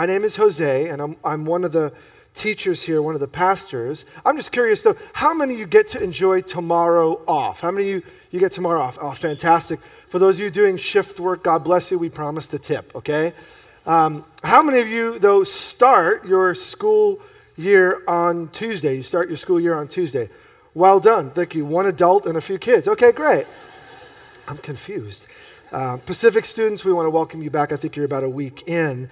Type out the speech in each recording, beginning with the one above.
my name is Jose, and I'm, I'm one of the teachers here, one of the pastors. I'm just curious though, how many of you get to enjoy tomorrow off? How many of you, you get tomorrow off? Oh, fantastic. For those of you doing shift work, God bless you. We promise to tip, okay? Um, how many of you, though, start your school year on Tuesday? You start your school year on Tuesday. Well done. Thank you. One adult and a few kids. Okay, great. I'm confused. Uh, Pacific students, we want to welcome you back. I think you're about a week in.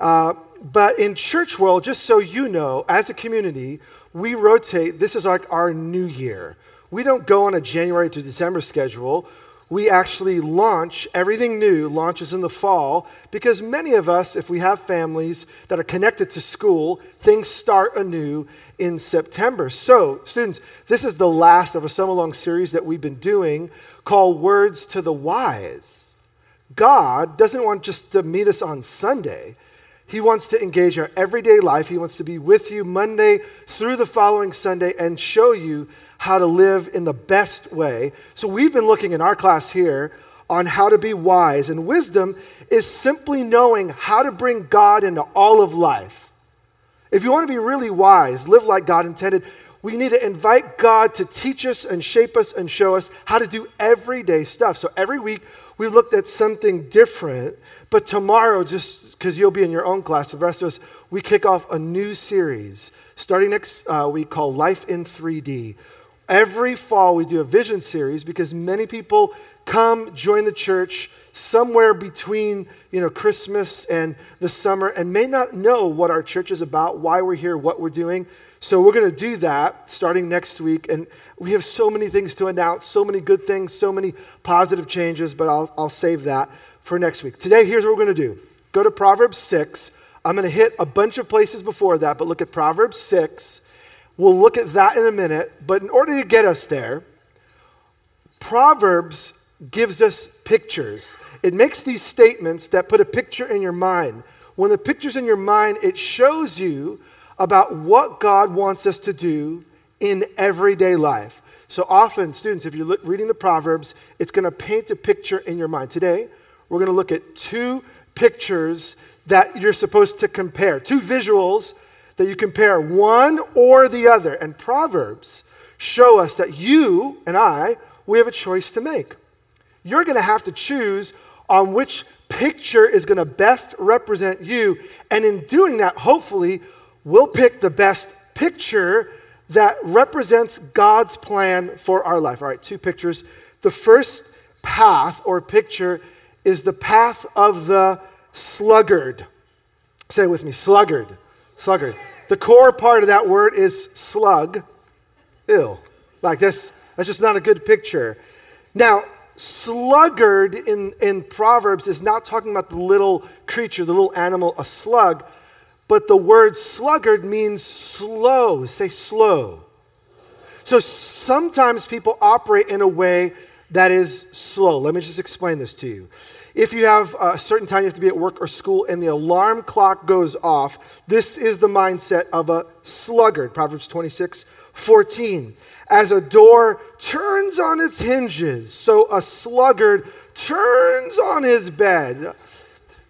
Uh, but in church world, just so you know, as a community, we rotate. This is like our new year. We don't go on a January to December schedule. We actually launch everything new, launches in the fall, because many of us, if we have families that are connected to school, things start anew in September. So, students, this is the last of a summer long series that we've been doing called Words to the Wise. God doesn't want just to meet us on Sunday. He wants to engage our everyday life. He wants to be with you Monday through the following Sunday and show you how to live in the best way. So, we've been looking in our class here on how to be wise. And wisdom is simply knowing how to bring God into all of life. If you want to be really wise, live like God intended, we need to invite God to teach us and shape us and show us how to do everyday stuff. So every week we looked at something different, but tomorrow, just because you'll be in your own class, the rest of us, we kick off a new series starting next uh, week called Life in 3D. Every fall we do a vision series because many people come join the church somewhere between you know Christmas and the summer and may not know what our church is about, why we're here, what we're doing. So we're going to do that starting next week. And we have so many things to announce, so many good things, so many positive changes, but I'll, I'll save that for next week. Today, here's what we're going to do go to Proverbs 6. I'm going to hit a bunch of places before that, but look at Proverbs 6. We'll look at that in a minute. But in order to get us there, Proverbs gives us pictures. It makes these statements that put a picture in your mind. When the picture's in your mind, it shows you about what God wants us to do in everyday life. So often, students, if you're reading the Proverbs, it's going to paint a picture in your mind. Today, we're going to look at two pictures that you're supposed to compare, two visuals that you compare, one or the other. And Proverbs show us that you and I, we have a choice to make. You're going to have to choose on which picture is going to best represent you. And in doing that, hopefully, we'll pick the best picture that represents God's plan for our life. All right, two pictures. The first path or picture is the path of the sluggard. Say it with me sluggard. Sluggard. The core part of that word is slug. Ill. Like this. That's just not a good picture. Now, sluggard in, in Proverbs is not talking about the little creature, the little animal, a slug but the word sluggard means slow. Say slow. So sometimes people operate in a way that is slow. Let me just explain this to you. If you have a certain time you have to be at work or school and the alarm clock goes off, this is the mindset of a sluggard. Proverbs 26, 14. As a door turns on its hinges, so a sluggard turns on his bed.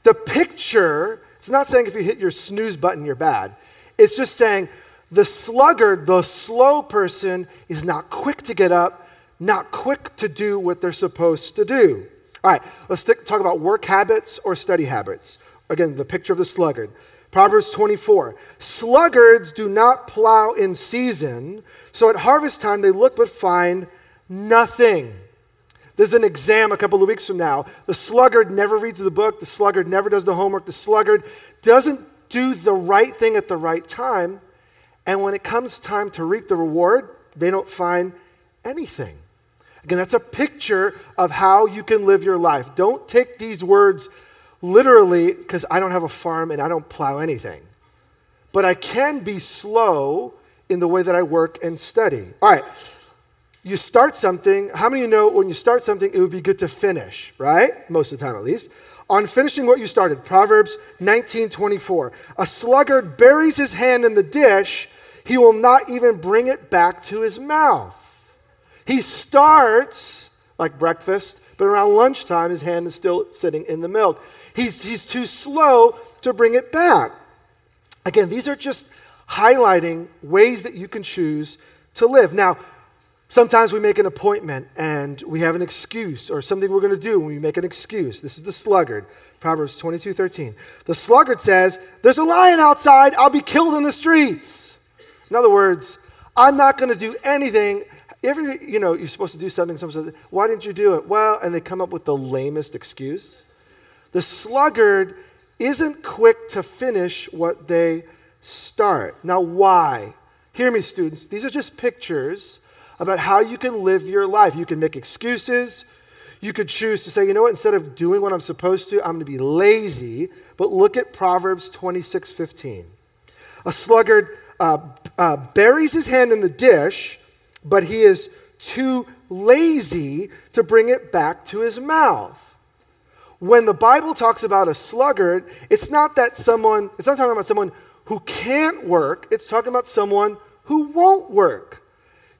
The picture it's not saying if you hit your snooze button, you're bad. It's just saying the sluggard, the slow person, is not quick to get up, not quick to do what they're supposed to do. All right, let's talk about work habits or study habits. Again, the picture of the sluggard. Proverbs 24 Sluggards do not plow in season, so at harvest time they look but find nothing. There's an exam a couple of weeks from now. The sluggard never reads the book, the sluggard never does the homework, the sluggard doesn't do the right thing at the right time. And when it comes time to reap the reward, they don't find anything. Again, that's a picture of how you can live your life. Don't take these words literally because I don't have a farm and I don't plow anything. But I can be slow in the way that I work and study. All right, you start something. How many of you know when you start something, it would be good to finish, right? Most of the time, at least. On finishing what you started, Proverbs 19 24. A sluggard buries his hand in the dish, he will not even bring it back to his mouth. He starts like breakfast, but around lunchtime, his hand is still sitting in the milk. He's, he's too slow to bring it back. Again, these are just highlighting ways that you can choose to live. Now, sometimes we make an appointment and we have an excuse or something we're going to do and we make an excuse. This is the sluggard, Proverbs 22 13. The sluggard says, There's a lion outside, I'll be killed in the streets. In other words, I'm not going to do anything. Ever, you know, you're supposed to do something, someone says, Why didn't you do it? Well, and they come up with the lamest excuse. The sluggard isn't quick to finish what they start. Now, why? Hear me, students. These are just pictures about how you can live your life. You can make excuses. You could choose to say, you know what, instead of doing what I'm supposed to, I'm going to be lazy. But look at Proverbs 26 15. A sluggard uh, uh, buries his hand in the dish, but he is too lazy to bring it back to his mouth when the Bible talks about a sluggard, it's not that someone, it's not talking about someone who can't work, it's talking about someone who won't work.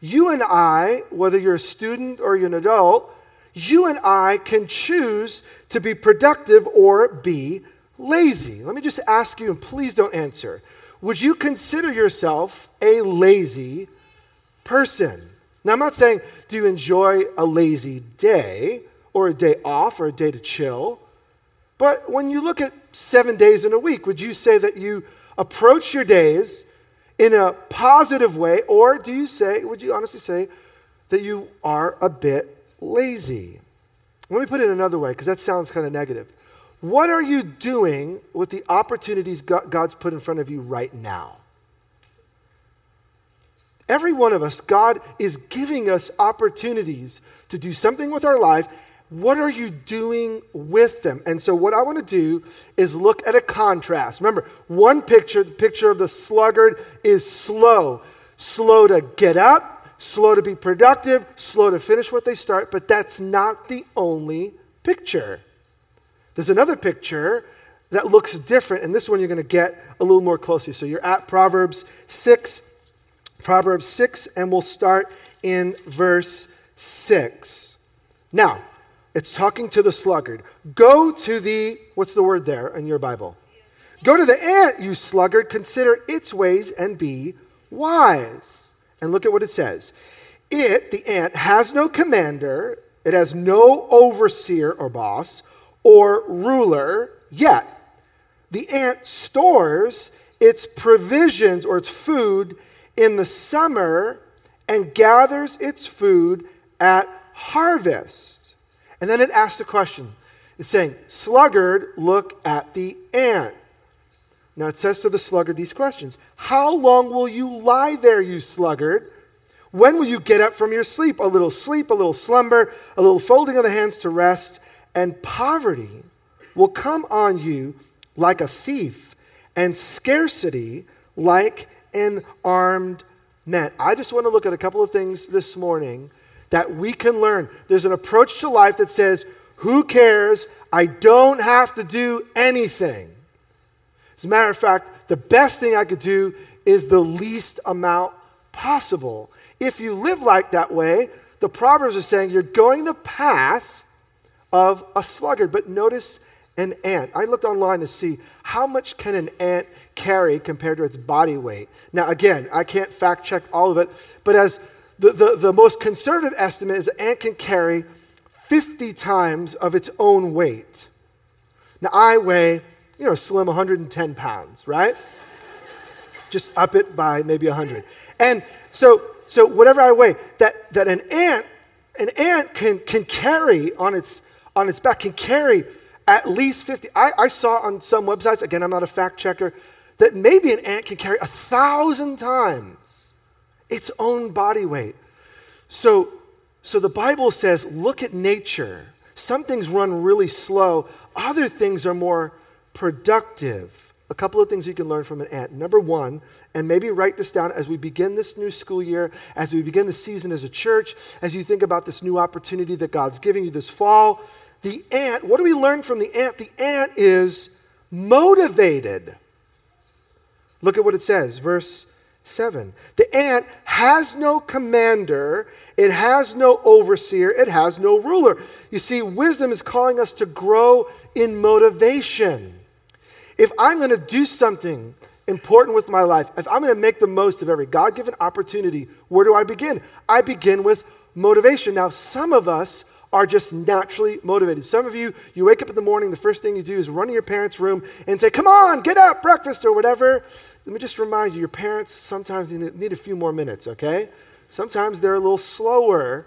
You and I, whether you're a student or you're an adult, you and I can choose to be productive or be lazy. Let me just ask you, and please don't answer. Would you consider yourself a lazy person? Now, I'm not saying, do you enjoy a lazy day? or a day off or a day to chill. But when you look at seven days in a week, would you say that you approach your days in a positive way, or do you say, would you honestly say that you are a bit lazy? Let me put it another way, because that sounds kind of negative. What are you doing with the opportunities God's put in front of you right now? Every one of us, God is giving us opportunities to do something with our life, what are you doing with them? And so, what I want to do is look at a contrast. Remember, one picture, the picture of the sluggard, is slow. Slow to get up, slow to be productive, slow to finish what they start, but that's not the only picture. There's another picture that looks different, and this one you're going to get a little more closely. So, you're at Proverbs 6, Proverbs 6, and we'll start in verse 6. Now, it's talking to the sluggard. Go to the, what's the word there in your Bible? Go to the ant, you sluggard, consider its ways and be wise. And look at what it says. It, the ant, has no commander, it has no overseer or boss or ruler yet. The ant stores its provisions or its food in the summer and gathers its food at harvest. And then it asks a question. It's saying, Sluggard, look at the ant. Now it says to the sluggard these questions How long will you lie there, you sluggard? When will you get up from your sleep? A little sleep, a little slumber, a little folding of the hands to rest, and poverty will come on you like a thief, and scarcity like an armed man. I just want to look at a couple of things this morning that we can learn. There's an approach to life that says, Who cares? I don't have to do anything. As a matter of fact, the best thing I could do is the least amount possible. If you live like that way, the Proverbs are saying you're going the path of a sluggard. But notice an ant. I looked online to see how much can an ant carry compared to its body weight. Now, again, I can't fact check all of it, but as the, the, the most conservative estimate is an ant can carry 50 times of its own weight. Now, I weigh, you know, slim 110 pounds, right? Just up it by maybe 100. And so, so whatever I weigh, that, that an ant, an ant can, can carry on its, on its back, can carry at least 50. I, I saw on some websites, again, I'm not a fact checker, that maybe an ant can carry a thousand times its own body weight. So, so the Bible says, look at nature. Some things run really slow, other things are more productive. A couple of things you can learn from an ant. Number one, and maybe write this down as we begin this new school year, as we begin the season as a church, as you think about this new opportunity that God's giving you this fall. The ant, what do we learn from the ant? The ant is motivated. Look at what it says, verse 7. The ant has no commander, it has no overseer, it has no ruler. You see, wisdom is calling us to grow in motivation. If I'm going to do something important with my life, if I'm going to make the most of every God given opportunity, where do I begin? I begin with motivation. Now, some of us are just naturally motivated. Some of you, you wake up in the morning, the first thing you do is run to your parents' room and say, Come on, get up, breakfast, or whatever. Let me just remind you, your parents sometimes need a few more minutes, okay? Sometimes they're a little slower.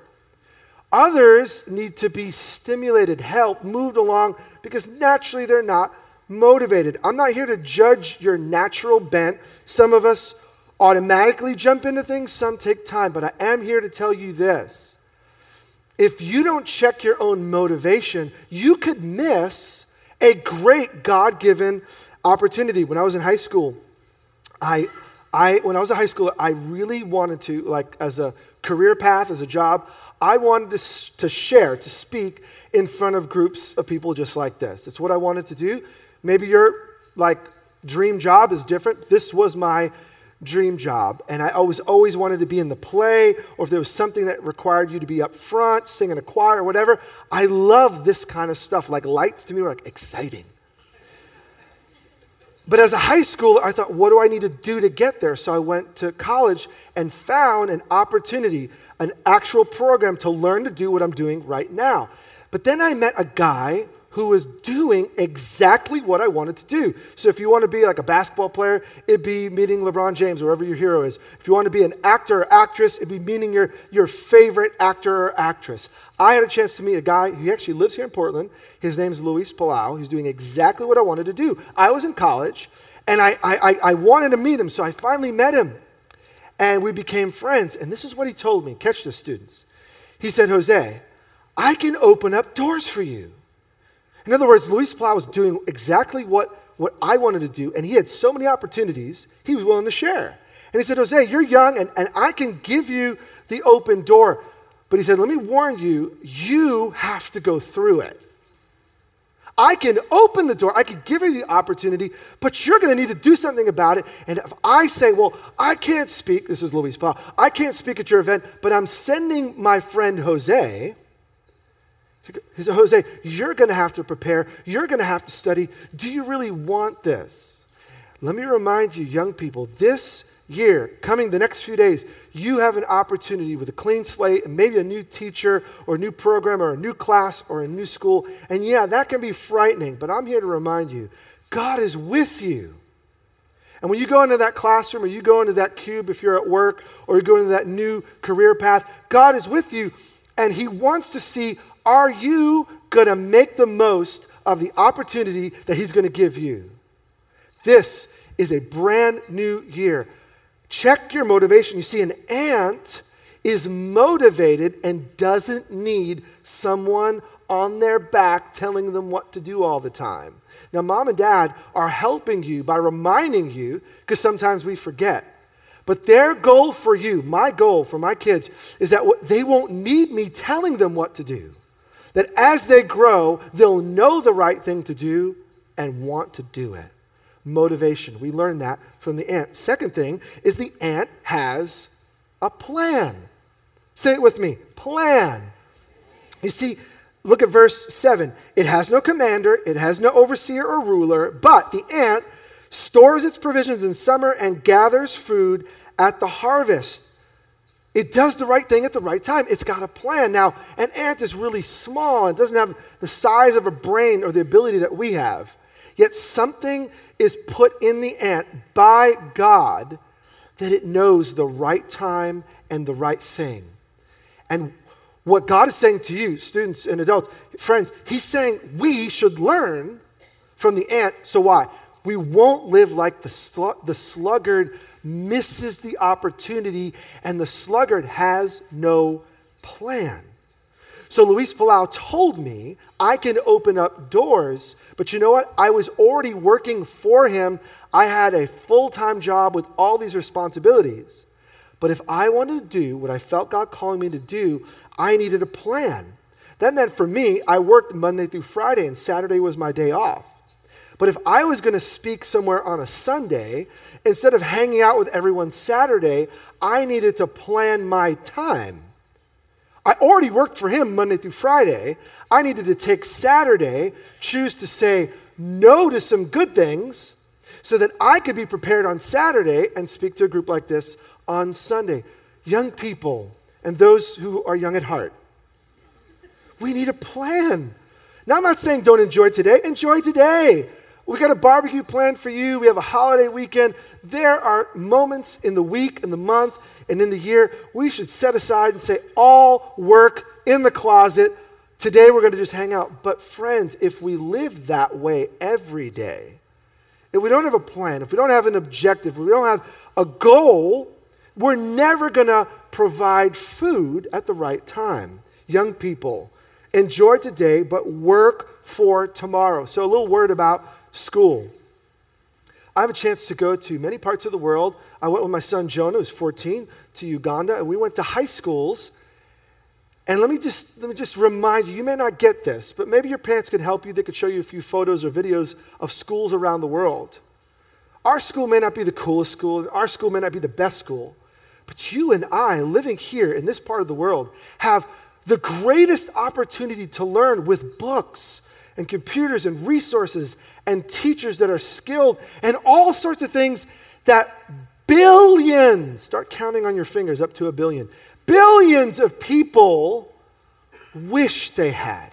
Others need to be stimulated, helped, moved along because naturally they're not motivated. I'm not here to judge your natural bent. Some of us automatically jump into things, some take time, but I am here to tell you this. If you don't check your own motivation, you could miss a great God given opportunity. When I was in high school, I, I, when I was in high school, I really wanted to, like, as a career path, as a job, I wanted to, to share, to speak in front of groups of people just like this. It's what I wanted to do. Maybe your, like, dream job is different. This was my dream job. And I always, always wanted to be in the play, or if there was something that required you to be up front, sing in a choir, or whatever. I love this kind of stuff. Like lights to me were like exciting. But as a high schooler, I thought, what do I need to do to get there? So I went to college and found an opportunity, an actual program to learn to do what I'm doing right now. But then I met a guy who was doing exactly what I wanted to do. So if you want to be like a basketball player, it'd be meeting LeBron James, wherever your hero is. If you want to be an actor or actress, it'd be meeting your, your favorite actor or actress. I had a chance to meet a guy who actually lives here in Portland. His name's Luis Palau. He's doing exactly what I wanted to do. I was in college, and I, I, I wanted to meet him, so I finally met him. And we became friends. And this is what he told me. Catch this, students. He said, Jose, I can open up doors for you. In other words, Luis Palau was doing exactly what, what I wanted to do, and he had so many opportunities, he was willing to share. And he said, Jose, you're young, and, and I can give you the open door. But he said, let me warn you, you have to go through it. I can open the door, I can give you the opportunity, but you're going to need to do something about it. And if I say, well, I can't speak, this is Luis Palau, I can't speak at your event, but I'm sending my friend Jose, he said, Jose, you're going to have to prepare. You're going to have to study. Do you really want this? Let me remind you, young people, this year, coming the next few days, you have an opportunity with a clean slate and maybe a new teacher or a new program or a new class or a new school. And yeah, that can be frightening, but I'm here to remind you God is with you. And when you go into that classroom or you go into that cube if you're at work or you go into that new career path, God is with you and He wants to see are you going to make the most of the opportunity that He's going to give you? This is a brand new year. Check your motivation. You see, an ant is motivated and doesn't need someone on their back telling them what to do all the time. Now, mom and dad are helping you by reminding you, because sometimes we forget. But their goal for you, my goal for my kids, is that they won't need me telling them what to do that as they grow, they'll know the right thing to do and want to do it. Motivation. We learn that from the ant. Second thing is the ant has a plan. Say it with me plan. You see, look at verse 7. It has no commander, it has no overseer or ruler, but the ant stores its provisions in summer and gathers food at the harvest. It does the right thing at the right time. It's got a plan. Now, an ant is really small. It doesn't have the size of a brain or the ability that we have. Yet something is put in the ant by God that it knows the right time and the right thing. And what God is saying to you, students and adults, friends, He's saying we should learn from the ant. So why? We won't live like the, the sluggard misses the opportunity, and the sluggard has no plan. So Luis Palau told me I can open up doors, but you know what? I was already working for him. I had a full time job with all these responsibilities. But if I wanted to do what I felt God calling me to do, I needed a plan. That meant for me, I worked Monday through Friday, and Saturday was my day off. But if I was going to speak somewhere on a Sunday, instead of hanging out with everyone Saturday, I needed to plan my time. I already worked for him Monday through Friday. I needed to take Saturday, choose to say no to some good things, so that I could be prepared on Saturday and speak to a group like this on Sunday. Young people and those who are young at heart, we need a plan. Now, I'm not saying don't enjoy today, enjoy today. We got a barbecue planned for you. We have a holiday weekend. There are moments in the week, in the month, and in the year we should set aside and say, all work in the closet. Today we're going to just hang out. But, friends, if we live that way every day, if we don't have a plan, if we don't have an objective, if we don't have a goal, we're never going to provide food at the right time. Young people, enjoy today, but work for tomorrow. So, a little word about school. I have a chance to go to many parts of the world. I went with my son Jonah, who's 14, to Uganda, and we went to high schools. And let me just let me just remind you, you may not get this, but maybe your parents could help you. They could show you a few photos or videos of schools around the world. Our school may not be the coolest school, our school may not be the best school, but you and I, living here in this part of the world, have the greatest opportunity to learn with books and computers and resources and teachers that are skilled and all sorts of things that billions, start counting on your fingers up to a billion, billions of people wish they had.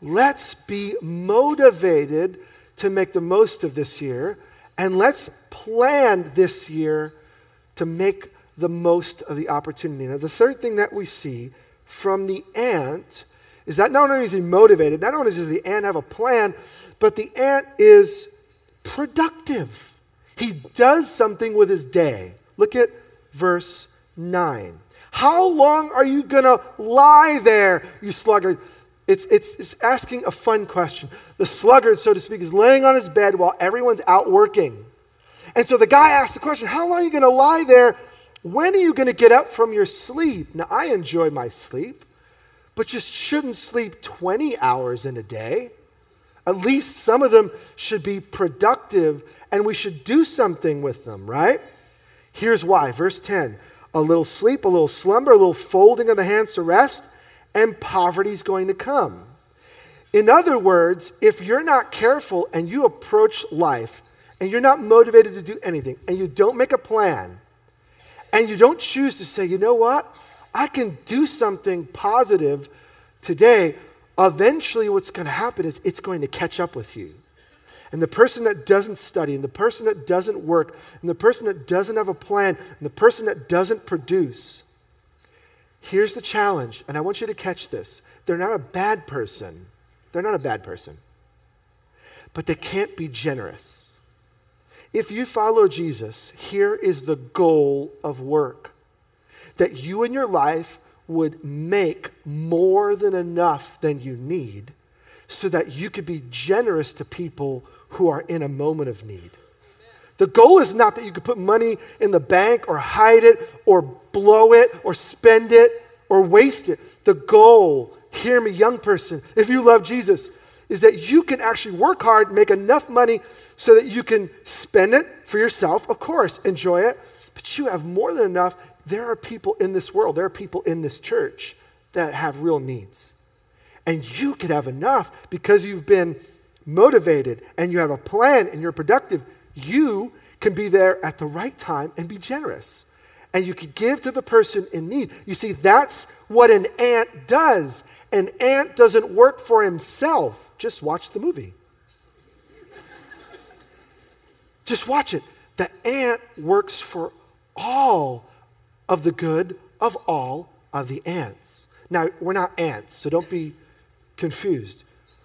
Let's be motivated to make the most of this year and let's plan this year to make the most of the opportunity. Now, the third thing that we see from the ant is that not only is he motivated, not only does the ant have a plan, but the ant is productive. He does something with his day. Look at verse 9. How long are you going to lie there, you sluggard? It's, it's, it's asking a fun question. The sluggard, so to speak, is laying on his bed while everyone's out working. And so the guy asks the question How long are you going to lie there? When are you going to get up from your sleep? Now, I enjoy my sleep but you shouldn't sleep 20 hours in a day. At least some of them should be productive and we should do something with them, right? Here's why. Verse 10 a little sleep, a little slumber, a little folding of the hands to rest, and poverty's going to come. In other words, if you're not careful and you approach life and you're not motivated to do anything and you don't make a plan and you don't choose to say, you know what? I can do something positive today, eventually what's going to happen is it's going to catch up with you. And the person that doesn't study, and the person that doesn't work, and the person that doesn't have a plan, and the person that doesn't produce, here's the challenge, and I want you to catch this. They're not a bad person. They're not a bad person. But they can't be generous. If you follow Jesus, here is the goal of work that you in your life would make more than enough than you need so that you could be generous to people who are in a moment of need. The goal is not that you could put money in the bank or hide it or blow it or spend it or waste it. The goal, hear me, young person, if you love Jesus, is that you can actually work hard, make enough money so that you can spend it for yourself, of course, enjoy it, but you have more than enough there are people in this world, there are people in this church that have real needs. And you could have enough because you've been motivated and you have a plan and you're productive. You can be there at the right time and be generous. And you could give to the person in need. You see, that's what an ant does. An ant doesn't work for himself. Just watch the movie. Just watch it. The ant works for all of the good of all of the ants. Now, we're not ants, so don't be confused.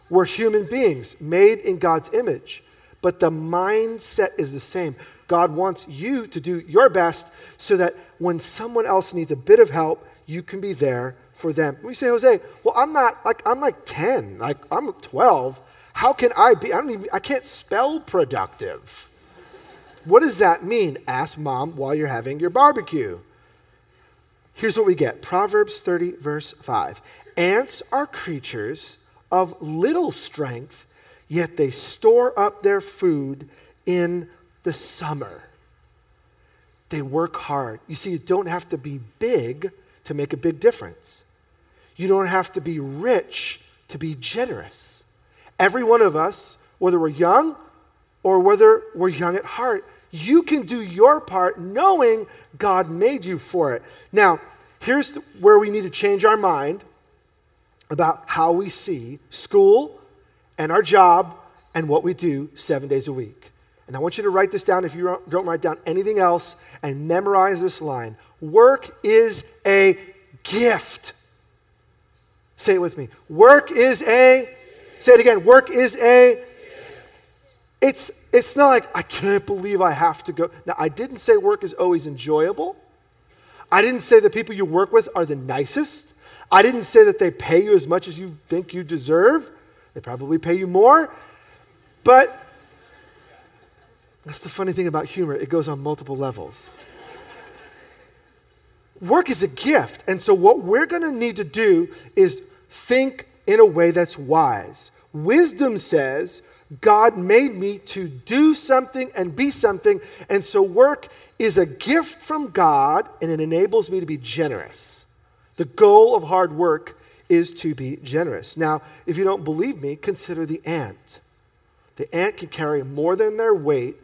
We're human beings made in God's image, but the mindset is the same. God wants you to do your best so that when someone else needs a bit of help, you can be there for them. We say, Jose, well, I'm not like I'm like 10, like I'm 12. How can I be? I don't even I can't spell productive. What does that mean? Ask mom while you're having your barbecue. Here's what we get Proverbs 30, verse 5. Ants are creatures of little strength, yet they store up their food in the summer. They work hard. You see, you don't have to be big to make a big difference. You don't have to be rich to be generous. Every one of us, whether we're young or whether we're young at heart, you can do your part knowing God made you for it. Now, here's where we need to change our mind about how we see school and our job and what we do seven days a week. And I want you to write this down if you don't write down anything else and memorize this line. Work is a gift. Say it with me. Work is a, say it again. Work is a, it's, it's not like, I can't believe I have to go. Now, I didn't say work is always enjoyable. I didn't say the people you work with are the nicest. I didn't say that they pay you as much as you think you deserve. They probably pay you more. But that's the funny thing about humor, it goes on multiple levels. Work is a gift. And so, what we're going to need to do is think in a way that's wise. Wisdom says, God made me to do something and be something. And so, work is a gift from God and it enables me to be generous. The goal of hard work is to be generous. Now, if you don't believe me, consider the ant. The ant can carry more than their weight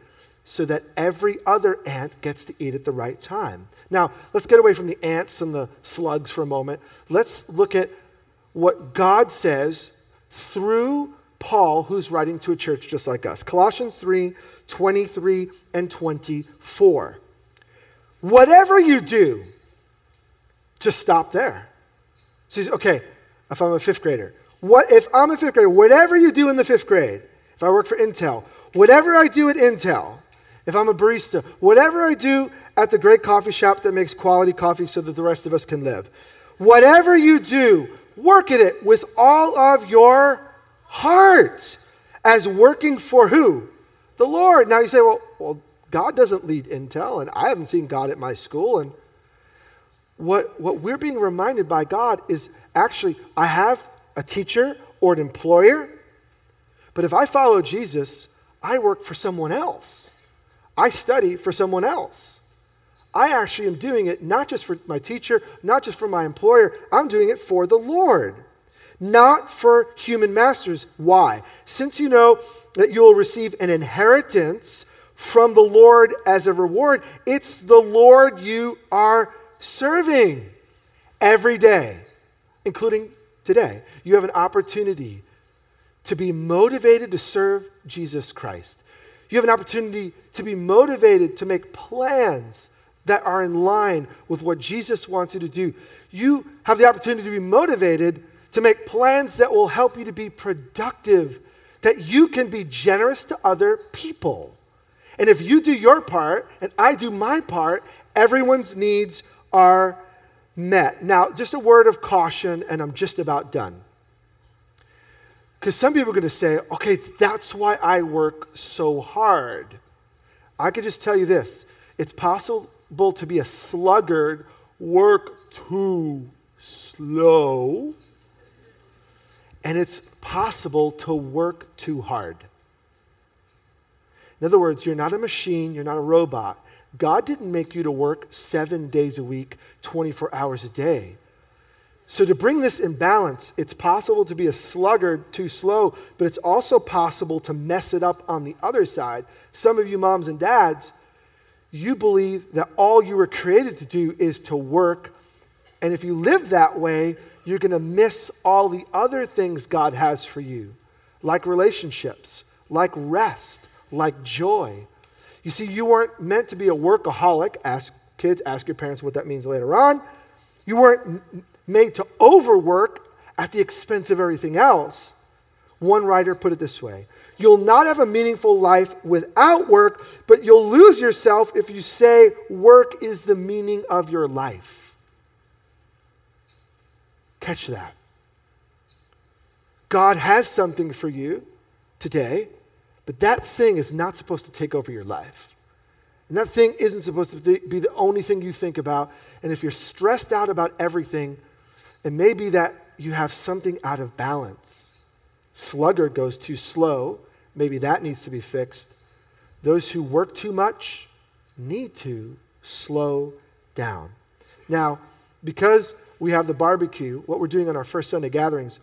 so that every other ant gets to eat at the right time. Now, let's get away from the ants and the slugs for a moment. Let's look at what God says through Paul, who's writing to a church just like us. Colossians 3 23 and 24. Whatever you do, just stop there. So, okay, if I'm a fifth grader, what if I'm a fifth grader, whatever you do in the fifth grade, if I work for Intel, whatever I do at Intel, if I'm a barista, whatever I do at the great coffee shop that makes quality coffee so that the rest of us can live, whatever you do, work at it with all of your heart as working for who? The Lord. Now you say, well, well, God doesn't lead Intel, and I haven't seen God at my school. And what, what we're being reminded by God is actually, I have a teacher or an employer, but if I follow Jesus, I work for someone else. I study for someone else. I actually am doing it not just for my teacher, not just for my employer, I'm doing it for the Lord not for human masters. Why? Since you know that you will receive an inheritance from the Lord as a reward, it's the Lord you are serving every day, including today. You have an opportunity to be motivated to serve Jesus Christ. You have an opportunity to be motivated to make plans that are in line with what Jesus wants you to do. You have the opportunity to be motivated to make plans that will help you to be productive, that you can be generous to other people. And if you do your part and I do my part, everyone's needs are met. Now, just a word of caution, and I'm just about done. Because some people are going to say, okay, that's why I work so hard. I could just tell you this it's possible to be a sluggard, work too slow, and it's possible to work too hard. In other words, you're not a machine, you're not a robot. God didn't make you to work seven days a week, 24 hours a day. So, to bring this in balance, it's possible to be a sluggard too slow, but it's also possible to mess it up on the other side. Some of you moms and dads, you believe that all you were created to do is to work. And if you live that way, you're going to miss all the other things God has for you, like relationships, like rest, like joy. You see, you weren't meant to be a workaholic. Ask kids, ask your parents what that means later on. You weren't made to overwork at the expense of everything else. One writer put it this way You'll not have a meaningful life without work, but you'll lose yourself if you say work is the meaning of your life. Catch that. God has something for you today, but that thing is not supposed to take over your life. And that thing isn't supposed to be the only thing you think about. And if you're stressed out about everything, it may be that you have something out of balance. Sluggard goes too slow. Maybe that needs to be fixed. Those who work too much need to slow down. Now, because we have the barbecue, what we're doing on our first Sunday gatherings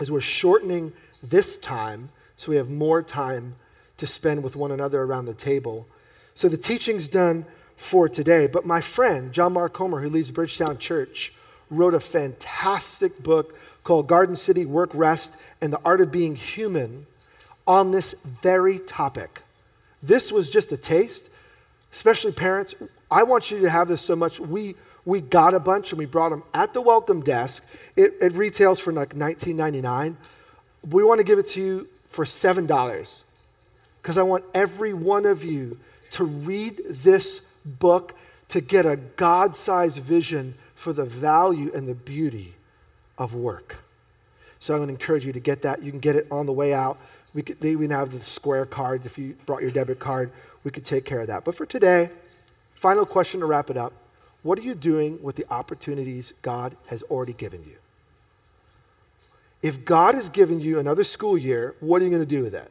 is we're shortening this time so we have more time to spend with one another around the table. So the teaching's done for today. But my friend, John Mark Comer, who leads Bridgetown Church, wrote a fantastic book called Garden City Work, Rest, and the Art of Being Human on this very topic. This was just a taste, especially parents. I want you to have this so much. We, we got a bunch and we brought them at the welcome desk. It, it retails for like $19.99. We want to give it to you for $7 because I want every one of you to read this book to get a God sized vision for the value and the beauty of work. So I'm going to encourage you to get that. You can get it on the way out. We could, they even have the square card. If you brought your debit card, we could take care of that. But for today, final question to wrap it up What are you doing with the opportunities God has already given you? If God has given you another school year, what are you going to do with that?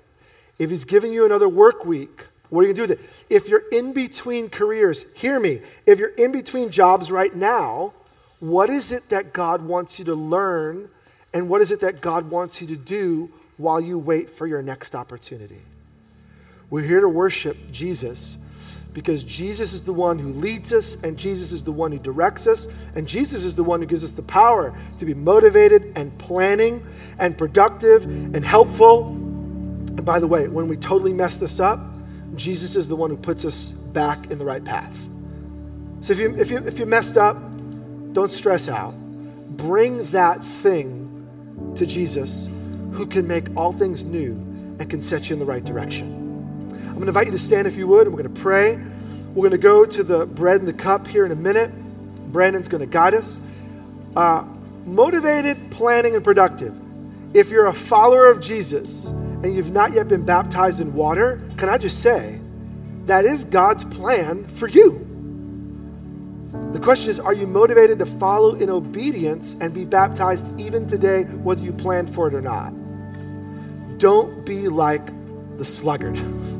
If He's giving you another work week, what are you going to do with it? If you're in between careers, hear me. If you're in between jobs right now, what is it that God wants you to learn and what is it that God wants you to do while you wait for your next opportunity? We're here to worship Jesus because Jesus is the one who leads us and Jesus is the one who directs us and Jesus is the one who gives us the power to be motivated and planning and productive and helpful. And by the way, when we totally mess this up, Jesus is the one who puts us back in the right path. So if you, if you, if you messed up, don't stress out. Bring that thing to Jesus who can make all things new and can set you in the right direction. I'm going to invite you to stand if you would, and we're going to pray. We're going to go to the bread and the cup here in a minute. Brandon's going to guide us. Uh, motivated, planning, and productive. If you're a follower of Jesus, and you've not yet been baptized in water, can I just say, that is God's plan for you. The question is, are you motivated to follow in obedience and be baptized even today, whether you planned for it or not? Don't be like the sluggard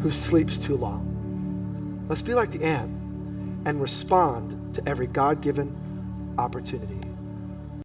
who sleeps too long. Let's be like the ant and respond to every God given opportunity.